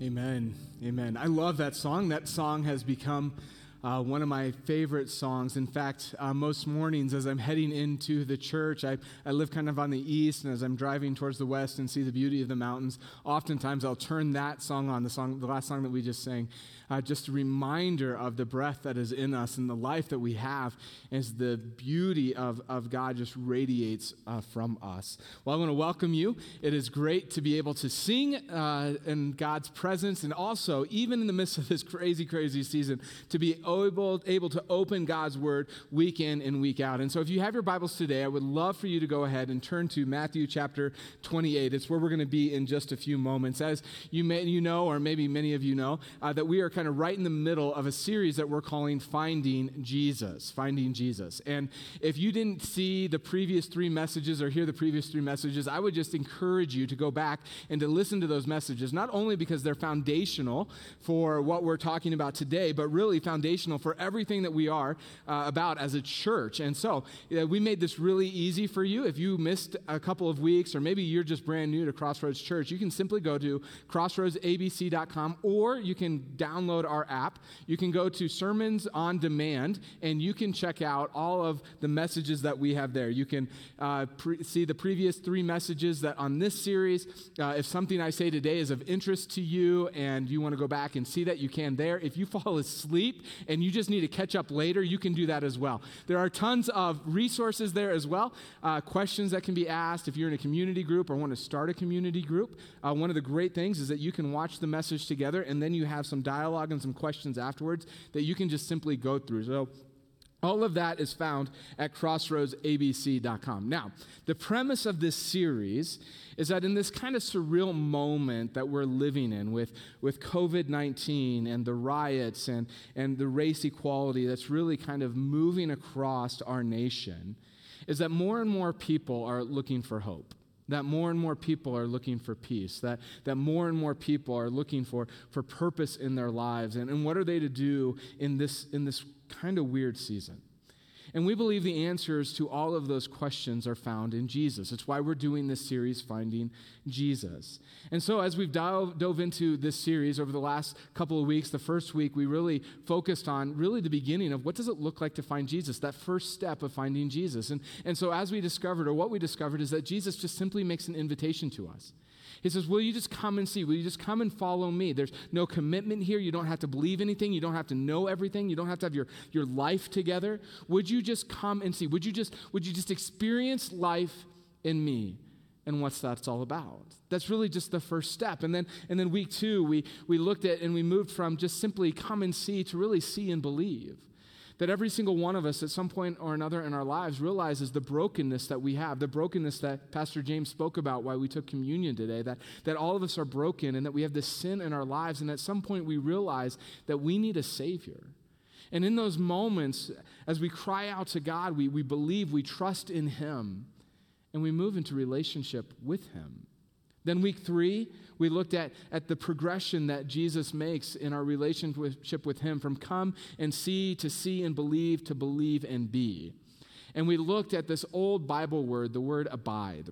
Amen. Amen. I love that song. That song has become uh, one of my favorite songs. In fact, uh, most mornings as I'm heading into the church, I, I live kind of on the east, and as I'm driving towards the west and see the beauty of the mountains, oftentimes I'll turn that song on, the song, the last song that we just sang, uh, just a reminder of the breath that is in us and the life that we have as the beauty of, of God just radiates uh, from us. Well, I want to welcome you. It is great to be able to sing uh, in God's presence and also, even in the midst of this crazy, crazy season, to be able, able to open God's word week in and week out. And so, if you have your Bibles today, I would love for you to go ahead and turn to Matthew chapter 28. It's where we're going to be in just a few moments. As you may you know, or maybe many of you know, uh, that we are kind of right in the middle of a series that we're calling Finding Jesus. Finding Jesus. And if you didn't see the previous three messages or hear the previous three messages, I would just encourage you to go back and to listen to those messages, not only because they're foundational for what we're talking about today, but really foundational for everything that we are uh, about as a church. And so we made this really easy for you. If you missed a couple of weeks, or maybe you're just brand new to Crossroads Church, you can simply go to crossroadsabc.com or you can download our app. You can go to Sermons on Demand and you can check out all of the messages that we have there. You can uh, pre- see the previous three messages that on this series. Uh, if something I say today is of interest to you and you want to go back and see that, you can there. If you fall asleep and you just need to catch up later, you can do that as well. There are tons of resources there as well, uh, questions that can be asked if you're in a community group or want to start a community group. Uh, one of the great things is that you can watch the message together and then you have some dialogue and some questions afterwards that you can just simply go through. So all of that is found at crossroadsabc.com. Now, the premise of this series is that in this kind of surreal moment that we're living in with, with COVID 19 and the riots and, and the race equality that's really kind of moving across our nation, is that more and more people are looking for hope that more and more people are looking for peace, that, that more and more people are looking for, for purpose in their lives. And, and what are they to do in this, in this kind of weird season? And we believe the answers to all of those questions are found in Jesus. It's why we're doing this series, Finding Jesus. And so, as we've dove, dove into this series over the last couple of weeks, the first week we really focused on really the beginning of what does it look like to find Jesus, that first step of finding Jesus. And, and so, as we discovered, or what we discovered, is that Jesus just simply makes an invitation to us. He says, Will you just come and see? Will you just come and follow me? There's no commitment here. You don't have to believe anything. You don't have to know everything. You don't have to have your, your life together. Would you just come and see? Would you just, would you just experience life in me? And what's that's all about? That's really just the first step. And then, and then week two, we, we looked at and we moved from just simply come and see to really see and believe that every single one of us at some point or another in our lives realizes the brokenness that we have, the brokenness that Pastor James spoke about why we took communion today, that, that all of us are broken and that we have this sin in our lives, and at some point we realize that we need a Savior. And in those moments, as we cry out to God, we, we believe, we trust in Him, and we move into relationship with Him. Then, week three, we looked at, at the progression that Jesus makes in our relationship with Him from come and see to see and believe to believe and be. And we looked at this old Bible word, the word abide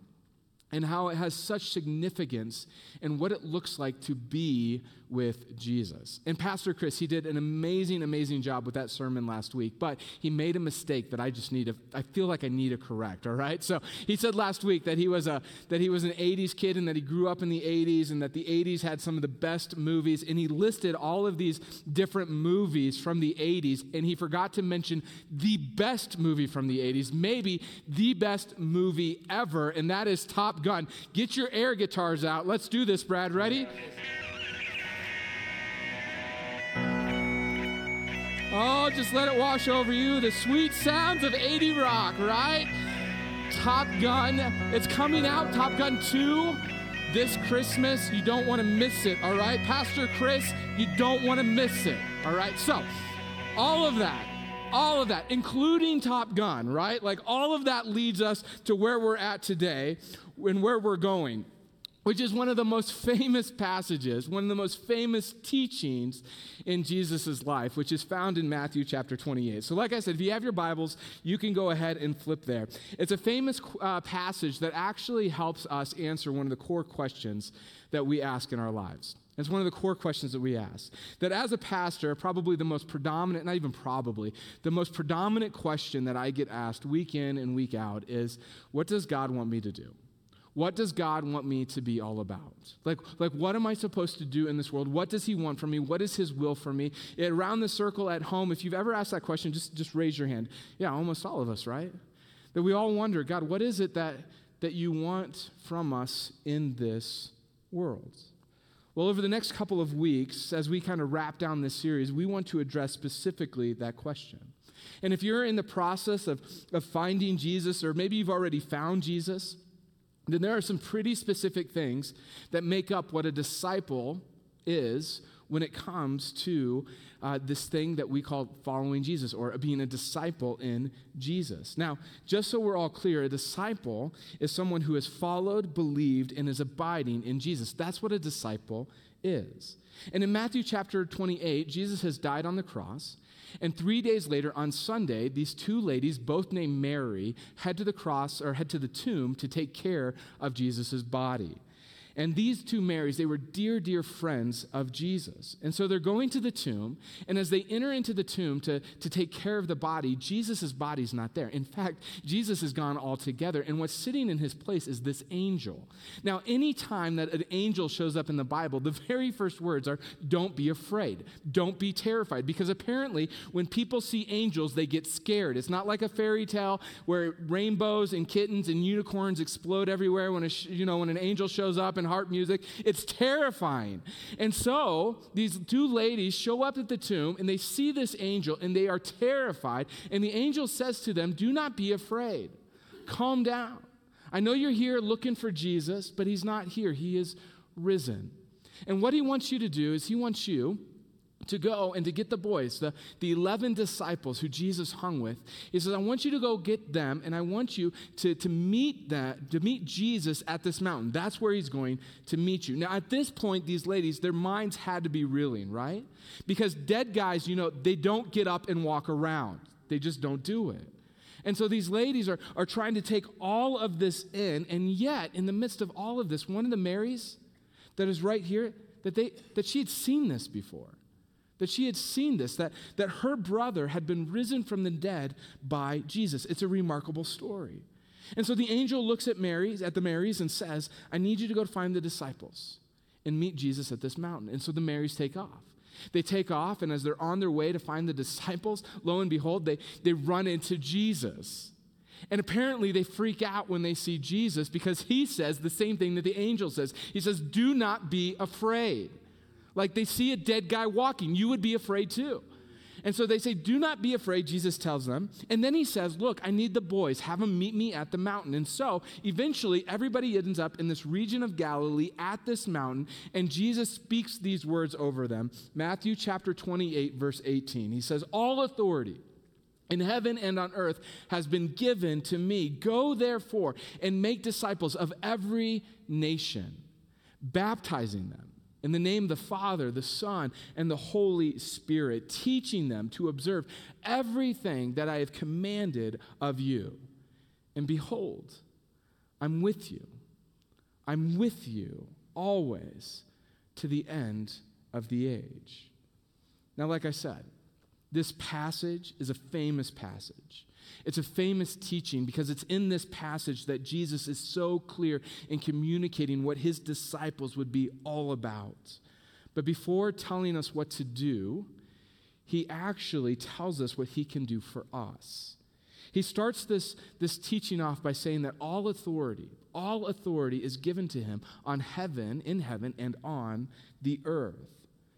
and how it has such significance in what it looks like to be with Jesus. And Pastor Chris, he did an amazing, amazing job with that sermon last week, but he made a mistake that I just need to, I feel like I need to correct, all right? So he said last week that he was a that he was an 80s kid and that he grew up in the 80s and that the 80s had some of the best movies, and he listed all of these different movies from the 80s, and he forgot to mention the best movie from the 80s, maybe the best movie ever, and that is Top Top Gun. Get your air guitars out. Let's do this, Brad. Ready? Oh, just let it wash over you. The sweet sounds of 80 Rock, right? Top Gun. It's coming out, Top Gun 2 this Christmas. You don't want to miss it, all right? Pastor Chris, you don't want to miss it, all right? So, all of that all of that, including Top Gun, right? Like all of that leads us to where we're at today and where we're going. which is one of the most famous passages, one of the most famous teachings in Jesus' life, which is found in Matthew chapter 28. So, like I said, if you have your Bibles, you can go ahead and flip there. It's a famous uh, passage that actually helps us answer one of the core questions that we ask in our lives. It's one of the core questions that we ask. That as a pastor, probably the most predominant, not even probably, the most predominant question that I get asked week in and week out is what does God want me to do? What does God want me to be all about? Like, like, what am I supposed to do in this world? What does He want from me? What is His will for me? Around the circle at home, if you've ever asked that question, just, just raise your hand. Yeah, almost all of us, right? That we all wonder, God, what is it that, that you want from us in this world? Well, over the next couple of weeks, as we kind of wrap down this series, we want to address specifically that question. And if you're in the process of, of finding Jesus, or maybe you've already found Jesus, then there are some pretty specific things that make up what a disciple is when it comes to uh, this thing that we call following Jesus or being a disciple in Jesus. Now, just so we're all clear, a disciple is someone who has followed, believed, and is abiding in Jesus. That's what a disciple is. And in Matthew chapter 28, Jesus has died on the cross. And three days later, on Sunday, these two ladies, both named Mary, head to the cross or head to the tomb to take care of Jesus' body. And these two Marys, they were dear, dear friends of Jesus. And so they're going to the tomb. And as they enter into the tomb to, to take care of the body, Jesus' body's not there. In fact, Jesus is gone altogether. And what's sitting in his place is this angel. Now, anytime that an angel shows up in the Bible, the very first words are, Don't be afraid. Don't be terrified. Because apparently, when people see angels, they get scared. It's not like a fairy tale where rainbows and kittens and unicorns explode everywhere when, a, you know, when an angel shows up and harp music. It's terrifying. And so these two ladies show up at the tomb and they see this angel and they are terrified. And the angel says to them, Do not be afraid. Calm down. I know you're here looking for Jesus, but he's not here. He is risen. And what he wants you to do is he wants you to go and to get the boys, the, the 11 disciples who Jesus hung with. He says, I want you to go get them, and I want you to, to meet that, to meet Jesus at this mountain. That's where he's going to meet you. Now, at this point, these ladies, their minds had to be reeling, right? Because dead guys, you know, they don't get up and walk around. They just don't do it. And so these ladies are, are trying to take all of this in, and yet, in the midst of all of this, one of the Marys that is right here, that, they, that she had seen this before that she had seen this, that, that her brother had been risen from the dead by Jesus. It's a remarkable story. And so the angel looks at Mary's, at the Marys, and says, I need you to go find the disciples and meet Jesus at this mountain. And so the Marys take off. They take off, and as they're on their way to find the disciples, lo and behold, they, they run into Jesus. And apparently, they freak out when they see Jesus because he says the same thing that the angel says. He says, Do not be afraid. Like they see a dead guy walking, you would be afraid too. And so they say, Do not be afraid, Jesus tells them. And then he says, Look, I need the boys. Have them meet me at the mountain. And so eventually, everybody ends up in this region of Galilee at this mountain, and Jesus speaks these words over them. Matthew chapter 28, verse 18. He says, All authority in heaven and on earth has been given to me. Go therefore and make disciples of every nation, baptizing them in the name of the Father, the Son, and the Holy Spirit, teaching them to observe everything that I have commanded of you. And behold, I'm with you. I'm with you always to the end of the age. Now, like I said, this passage is a famous passage. It's a famous teaching because it's in this passage that Jesus is so clear in communicating what his disciples would be all about. But before telling us what to do, he actually tells us what he can do for us. He starts this, this teaching off by saying that all authority, all authority is given to him on heaven, in heaven, and on the earth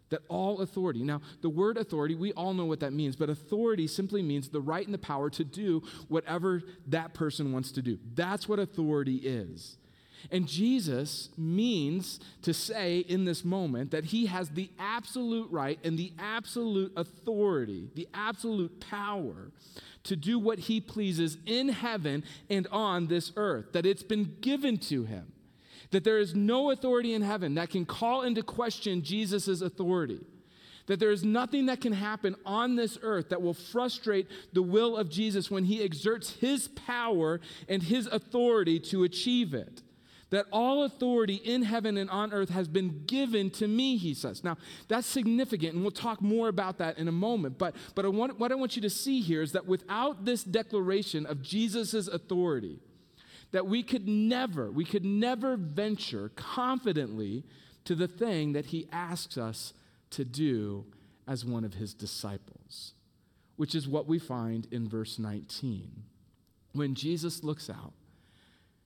that all authority. Now, the word authority, we all know what that means, but authority simply means the right and the power to do whatever that person wants to do. That's what authority is. And Jesus means to say in this moment that he has the absolute right and the absolute authority, the absolute power to do what he pleases in heaven and on this earth, that it's been given to him. That there is no authority in heaven that can call into question Jesus' authority. That there is nothing that can happen on this earth that will frustrate the will of Jesus when he exerts his power and his authority to achieve it. That all authority in heaven and on earth has been given to me, he says. Now, that's significant, and we'll talk more about that in a moment. But, but I want, what I want you to see here is that without this declaration of Jesus' authority, that we could never, we could never venture confidently to the thing that he asks us to do as one of his disciples, which is what we find in verse 19. When Jesus looks out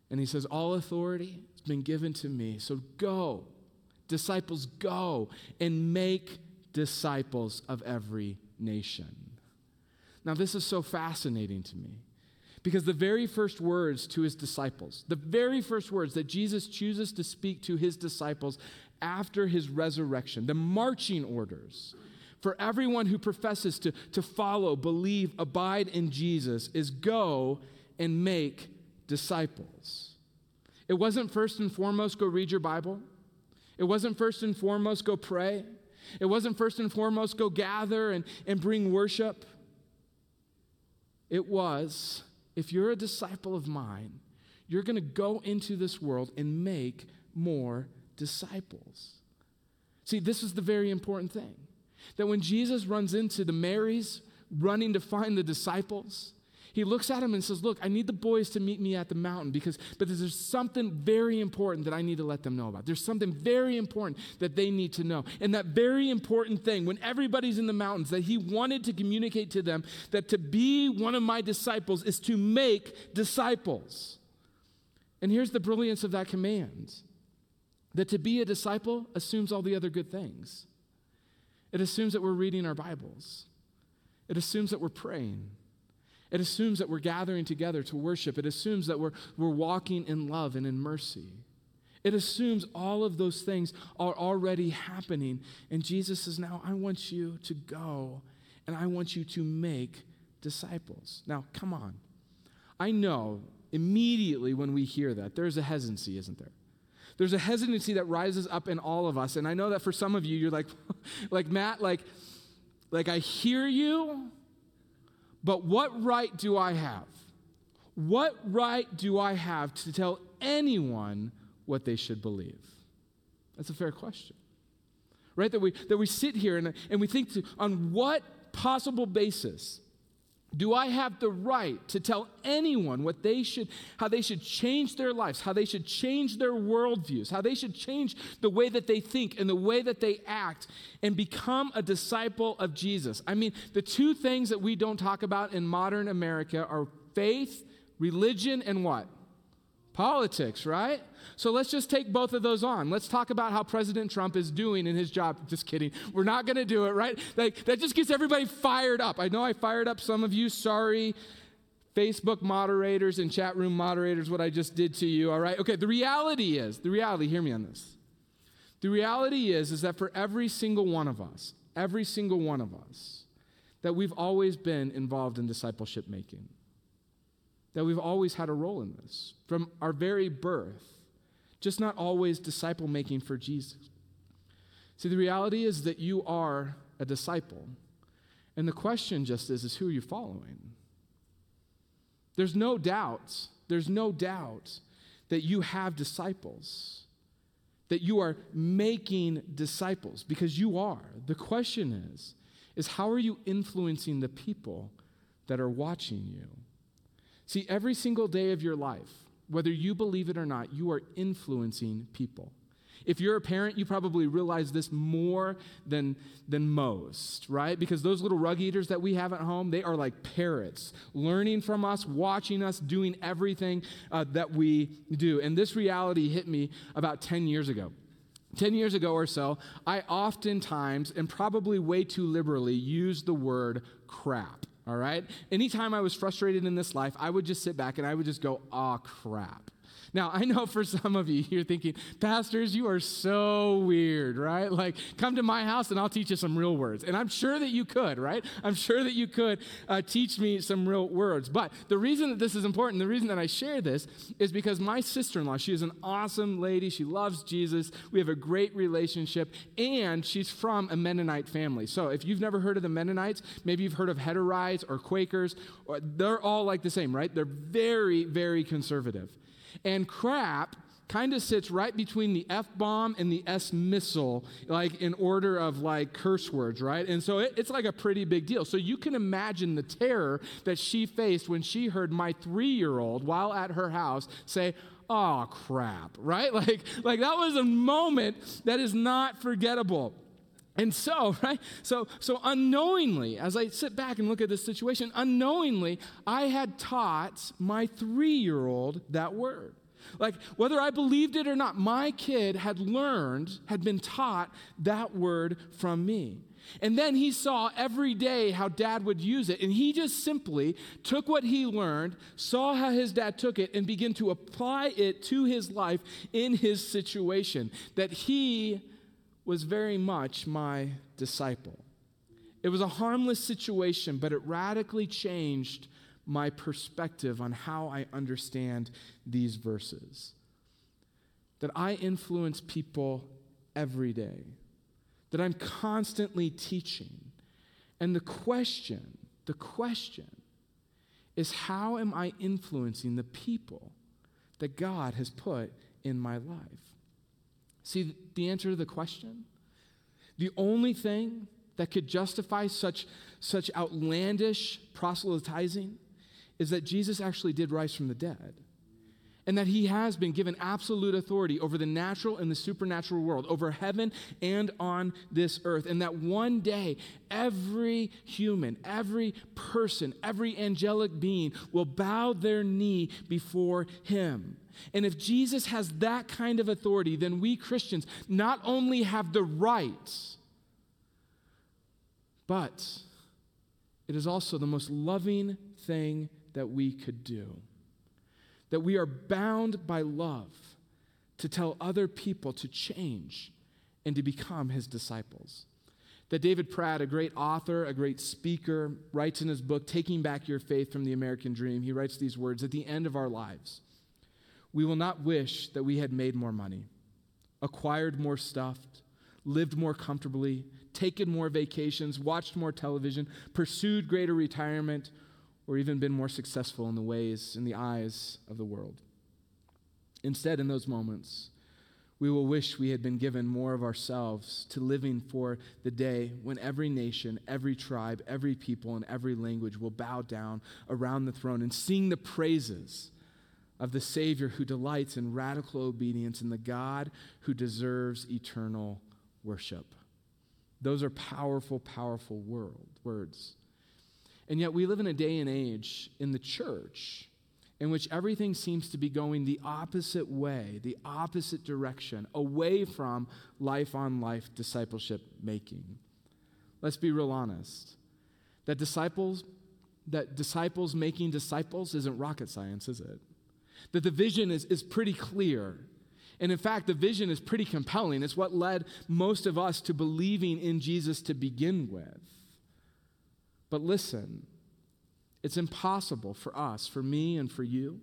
and he says, All authority has been given to me, so go, disciples, go and make disciples of every nation. Now, this is so fascinating to me because the very first words to his disciples, the very first words that Jesus chooses to speak to his disciples after his resurrection, the marching orders for everyone who professes to, to follow, believe, abide in Jesus is go and make disciples. It wasn't first and foremost go read your Bible. It wasn't first and foremost go pray. It wasn't first and foremost go gather and, and bring worship. It was if you're a disciple of mine, you're going to go into this world and make more disciples. See, this is the very important thing that when Jesus runs into the Marys running to find the disciples, he looks at him and says, Look, I need the boys to meet me at the mountain because but there's something very important that I need to let them know about. There's something very important that they need to know. And that very important thing, when everybody's in the mountains, that he wanted to communicate to them that to be one of my disciples is to make disciples. And here's the brilliance of that command that to be a disciple assumes all the other good things. It assumes that we're reading our Bibles. It assumes that we're praying. It assumes that we're gathering together to worship. It assumes that we're, we're walking in love and in mercy. It assumes all of those things are already happening. And Jesus says, Now I want you to go and I want you to make disciples. Now, come on. I know immediately when we hear that, there's a hesitancy, isn't there? There's a hesitancy that rises up in all of us. And I know that for some of you, you're like, like Matt, like, like I hear you, but what right do I have? What right do I have to tell anyone what they should believe? That's a fair question. Right? That we, that we sit here and, and we think to, on what possible basis do I have the right to tell anyone what they should, how they should change their lives, how they should change their worldviews, how they should change the way that they think and the way that they act and become a disciple of Jesus? I mean, the two things that we don't talk about in modern America are faith, religion, and what? Politics, right? So let's just take both of those on. Let's talk about how President Trump is doing in his job. Just kidding. We're not going to do it, right? Like that just gets everybody fired up. I know I fired up some of you. Sorry. Facebook moderators and chat room moderators, what I just did to you, all right? Okay, the reality is, the reality, hear me on this. The reality is, is that for every single one of us, every single one of us, that we've always been involved in discipleship making that we've always had a role in this from our very birth, just not always disciple making for Jesus. See, the reality is that you are a disciple. And the question just is, is who are you following? There's no doubt, there's no doubt that you have disciples, that you are making disciples, because you are. The question is, is how are you influencing the people that are watching you? See, every single day of your life, whether you believe it or not, you are influencing people. If you're a parent, you probably realize this more than, than most, right? Because those little rug eaters that we have at home, they are like parrots, learning from us, watching us, doing everything uh, that we do. And this reality hit me about 10 years ago. 10 years ago or so, I oftentimes, and probably way too liberally, used the word crap all right? Anytime I was frustrated in this life, I would just sit back and I would just go, oh, crap. Now, I know for some of you, you're thinking, Pastors, you are so weird, right? Like, come to my house and I'll teach you some real words. And I'm sure that you could, right? I'm sure that you could uh, teach me some real words. But the reason that this is important, the reason that I share this, is because my sister in law, she is an awesome lady. She loves Jesus. We have a great relationship. And she's from a Mennonite family. So if you've never heard of the Mennonites, maybe you've heard of Hutterites or Quakers, or, they're all like the same, right? They're very, very conservative. And crap kind of sits right between the F bomb and the S missile, like in order of like curse words, right? And so it, it's like a pretty big deal. So you can imagine the terror that she faced when she heard my three year old while at her house say, Oh crap, right? Like, like that was a moment that is not forgettable. And so, right? So, so unknowingly, as I sit back and look at this situation, unknowingly, I had taught my three year old that word. Like, whether I believed it or not, my kid had learned, had been taught that word from me. And then he saw every day how dad would use it. And he just simply took what he learned, saw how his dad took it, and began to apply it to his life in his situation. That he was very much my disciple. It was a harmless situation, but it radically changed my perspective on how I understand these verses. That I influence people every day, that I'm constantly teaching. And the question, the question is how am I influencing the people that God has put in my life? See the answer to the question? The only thing that could justify such, such outlandish proselytizing is that Jesus actually did rise from the dead. And that he has been given absolute authority over the natural and the supernatural world, over heaven and on this earth. And that one day, every human, every person, every angelic being will bow their knee before him. And if Jesus has that kind of authority, then we Christians not only have the right, but it is also the most loving thing that we could do. That we are bound by love to tell other people to change and to become his disciples. That David Platt, a great author, a great speaker, writes in his book, Taking Back Your Faith from the American Dream, he writes these words At the end of our lives, we will not wish that we had made more money, acquired more stuff, lived more comfortably, taken more vacations, watched more television, pursued greater retirement, or even been more successful in the ways, in the eyes of the world. Instead, in those moments, we will wish we had been given more of ourselves to living for the day when every nation, every tribe, every people, and every language will bow down around the throne and sing the praises of the Savior who delights in radical obedience and the God who deserves eternal worship. Those are powerful, powerful world, words. And yet, we live in a day and age in the church in which everything seems to be going the opposite way, the opposite direction, away from life on life discipleship making. Let's be real honest. That disciples that disciples making disciples isn't rocket science, is it? That the vision is, is pretty clear. And in fact, the vision is pretty compelling. It's what led most of us to believing in Jesus to begin with. But listen, it's impossible for us, for me, and for you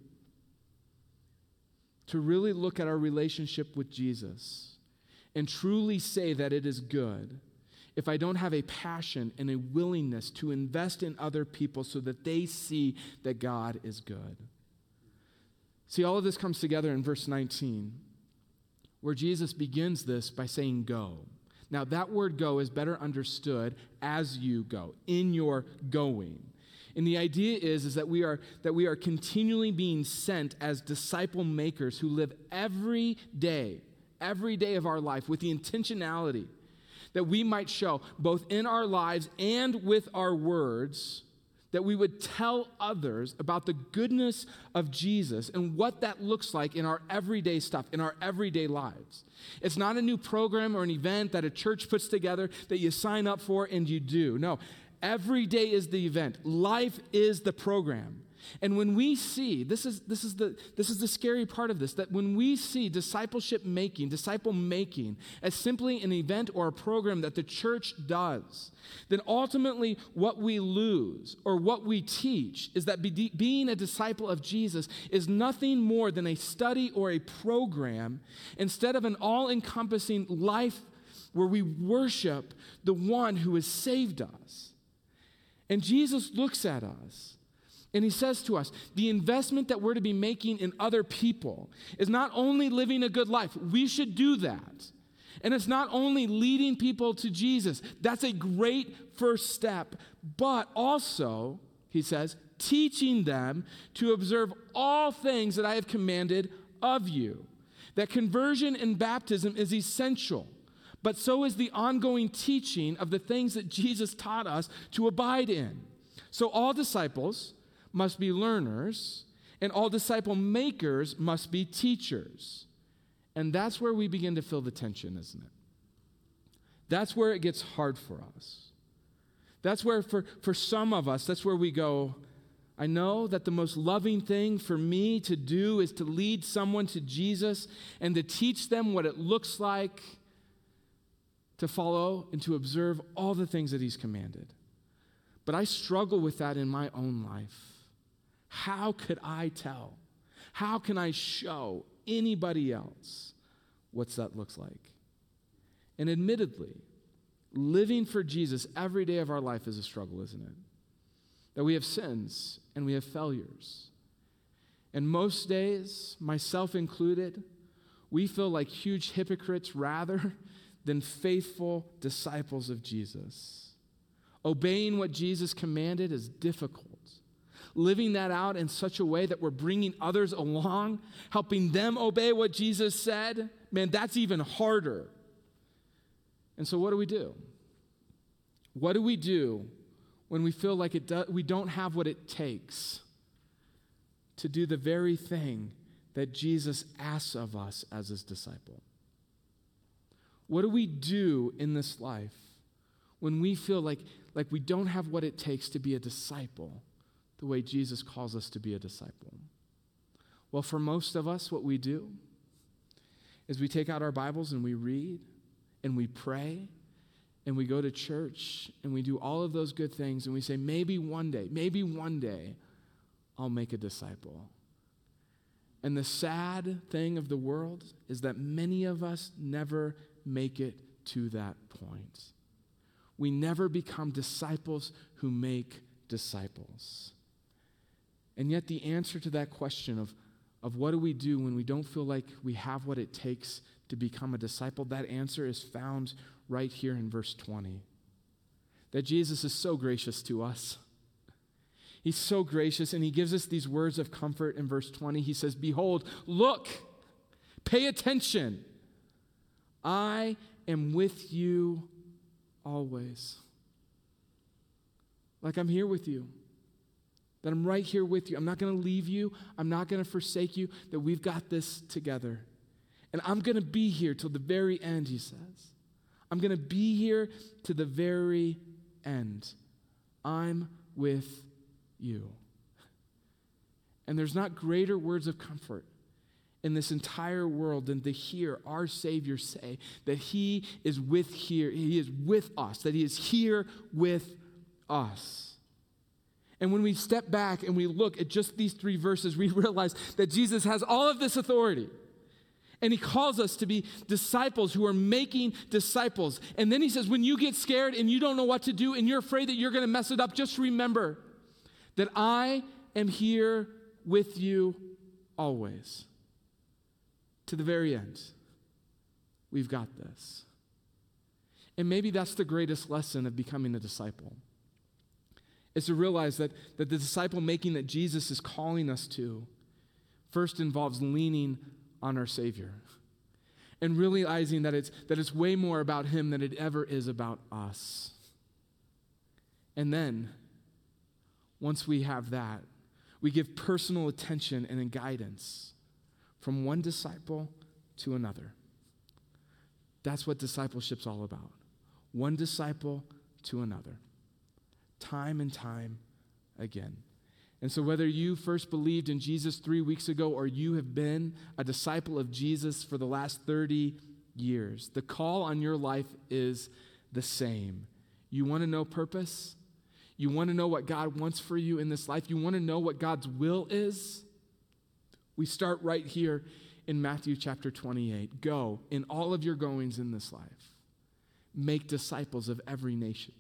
to really look at our relationship with Jesus and truly say that it is good if I don't have a passion and a willingness to invest in other people so that they see that God is good. See, all of this comes together in verse 19, where Jesus begins this by saying, Go. Now, that word go is better understood as you go, in your going. And the idea is, is that, we are, that we are continually being sent as disciple makers who live every day, every day of our life with the intentionality that we might show, both in our lives and with our words, that we would tell others about the goodness of Jesus and what that looks like in our everyday stuff, in our everyday lives. It's not a new program or an event that a church puts together that you sign up for and you do. No, every day is the event, life is the program. And when we see, this is, this, is the, this is the scary part of this, that when we see discipleship making, disciple making, as simply an event or a program that the church does, then ultimately what we lose or what we teach is that be, being a disciple of Jesus is nothing more than a study or a program instead of an all encompassing life where we worship the one who has saved us. And Jesus looks at us and he says to us the investment that we're to be making in other people is not only living a good life, we should do that. And it's not only leading people to Jesus, that's a great first step, but also, he says, teaching them to observe all things that I have commanded of you. That conversion and baptism is essential, but so is the ongoing teaching of the things that Jesus taught us to abide in. So, all disciples, must be learners, and all disciple makers must be teachers. And that's where we begin to feel the tension, isn't it? That's where it gets hard for us. That's where, for, for some of us, that's where we go, I know that the most loving thing for me to do is to lead someone to Jesus and to teach them what it looks like to follow and to observe all the things that He's commanded. But I struggle with that in my own life. How could I tell? How can I show anybody else what that looks like? And admittedly, living for Jesus every day of our life is a struggle, isn't it? That we have sins and we have failures. And most days, myself included, we feel like huge hypocrites rather than faithful disciples of Jesus. Obeying what Jesus commanded is difficult living that out in such a way that we're bringing others along, helping them obey what Jesus said, man, that's even harder. And so, what do we do? What do we do when we feel like it do, we don't have what it takes to do the very thing that Jesus asks of us as his disciple? What do we do in this life when we feel like, like we don't have what it takes to be a disciple the way Jesus calls us to be a disciple? Well, for most of us, what we do is we take out our Bibles and we read and we pray and we go to church and we do all of those good things and we say, maybe one day, maybe one day, I'll make a disciple. And the sad thing of the world is that many of us never make it to that point. We never become disciples who make disciples. And yet, the answer to that question of, of what do we do when we don't feel like we have what it takes to become a disciple, that answer is found right here in verse 20. That Jesus is so gracious to us. He's so gracious, and he gives us these words of comfort in verse 20. He says, Behold, look, pay attention. I am with you always. Like I'm here with you that I'm right here with you. I'm not going to leave you. I'm not going to forsake you, that we've got this together. And I'm going to be here till the very end, he says. I'm going to be here to the very end. I'm with you. And there's not greater words of comfort in this entire world than to hear our Savior say that He is with here, He is with us, that He is here with us. And when we step back and we look at just these three verses, we realize that Jesus has all of this authority. And he calls us to be disciples who are making disciples. And then he says, when you get scared and you don't know what to do and you're afraid that you're going to mess it up, just remember that I am here with you always to the very end. We've got this. And maybe that's the greatest lesson of becoming a disciple is to realize that, that the disciple making that Jesus is calling us to first involves leaning on our Savior and realizing that it's, that it's way more about Him than it ever is about us. And then, once we have that, we give personal attention and guidance from one disciple to another. That's what discipleship's all about. One disciple to another time and time again. And so, whether you first believed in Jesus three weeks ago or you have been a disciple of Jesus for the last 30 years, the call on your life is the same. You want to know purpose? You want to know what God wants for you in this life? You want to know what God's will is? We start right here in Matthew chapter 28. Go in all of your goings in this life, make disciples of every nation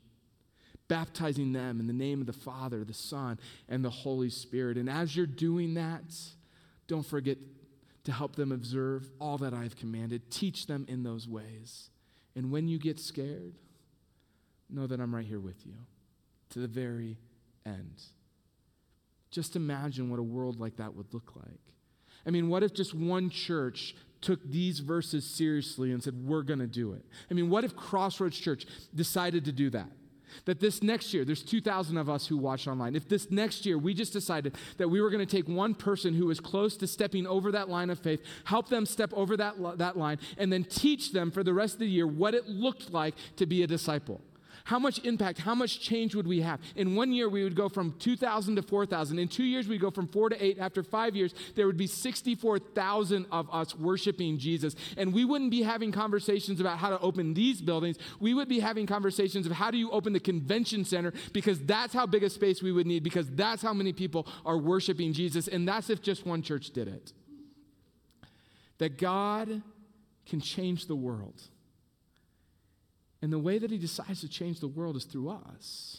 baptizing them in the name of the Father, the Son, and the Holy Spirit. And as you're doing that, don't forget to help them observe all that I've commanded. Teach them in those ways. And when you get scared, know that I'm right here with you to the very end. Just imagine what a world like that would look like. I mean, what if just one church took these verses seriously and said, We're going to do it? I mean, what if Crossroads Church decided to do that? That this next year, there's 2,000 of us who watch online. If this next year we just decided that we were going to take one person who was close to stepping over that line of faith, help them step over that, that line, and then teach them for the rest of the year what it looked like to be a disciple. How much impact, how much change would we have? In one year, we would go from 2,000 to 4,000. In two years, we'd go from four to eight. After five years, there would be 64,000 of us worshiping Jesus. And we wouldn't be having conversations about how to open these buildings. We would be having conversations of how do you open the convention center because that's how big a space we would need because that's how many people are worshiping Jesus. And that's if just one church did it. That God can change the world and the way that he decides to change the world is through us.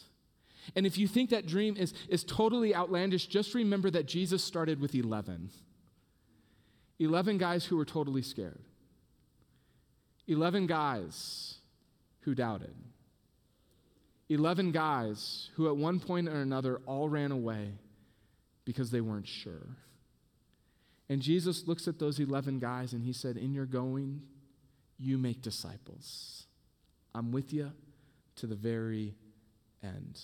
And if you think that dream is, is totally outlandish, just remember that Jesus started with 11. 11 guys who were totally scared. 11 guys who doubted. 11 guys who, at one point or another, all ran away because they weren't sure. And Jesus looks at those 11 guys and he said, In your going, you make disciples. I'm with you to the very end.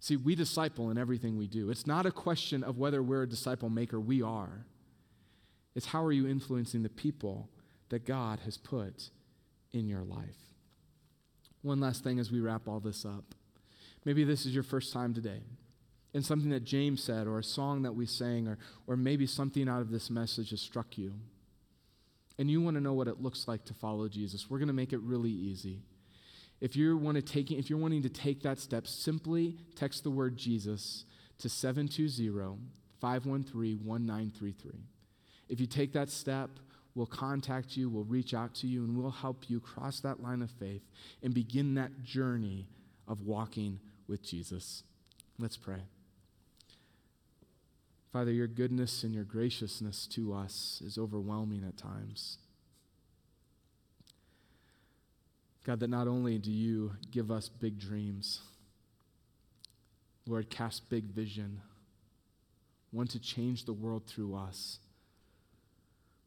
See, we disciple in everything we do. It's not a question of whether we're a disciple maker, we are. It's how are you influencing the people that God has put in your life. One last thing as we wrap all this up. Maybe this is your first time today. And something that James said, or a song that we sang, or, or maybe something out of this message has struck you and you want to know what it looks like to follow Jesus, we're going to make it really easy. If you want to take if you're wanting to take that step, simply text the word Jesus to 720-513-1933. If you take that step, we'll contact you, we'll reach out to you, and we'll help you cross that line of faith and begin that journey of walking with Jesus. Let's pray. Father, your goodness and your graciousness to us is overwhelming at times. God, that not only do you give us big dreams, Lord, cast big vision, one to change the world through us,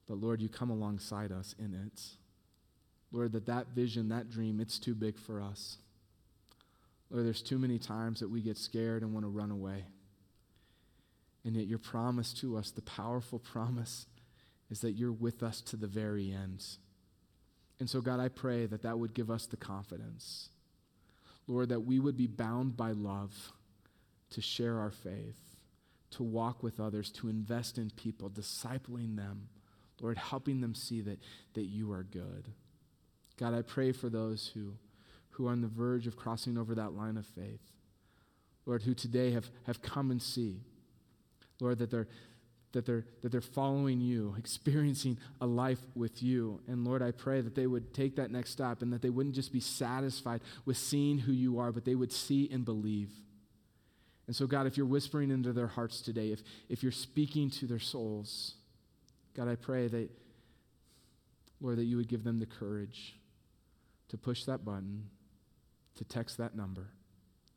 but Lord, you come alongside us in it. Lord, that that vision, that dream, it's too big for us. Lord, there's too many times that we get scared and want to run away. And yet, your promise to us, the powerful promise, is that you're with us to the very end. And so, God, I pray that that would give us the confidence, Lord, that we would be bound by love to share our faith, to walk with others, to invest in people, discipling them, Lord, helping them see that, that you are good. God, I pray for those who, who are on the verge of crossing over that line of faith, Lord, who today have, have come and see Lord, that they're, that they're, that they're following you, experiencing a life with you. And Lord, I pray that they would take that next step and that they wouldn't just be satisfied with seeing who you are, but they would see and believe. And so, God, if you're whispering into their hearts today, if, if you're speaking to their souls, God, I pray that, Lord, that you would give them the courage to push that button, to text that number,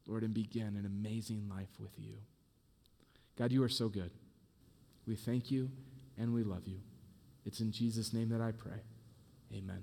Lord, and begin an amazing life with you. God, you are so good. We thank you and we love you. It's in Jesus' name that I pray. Amen.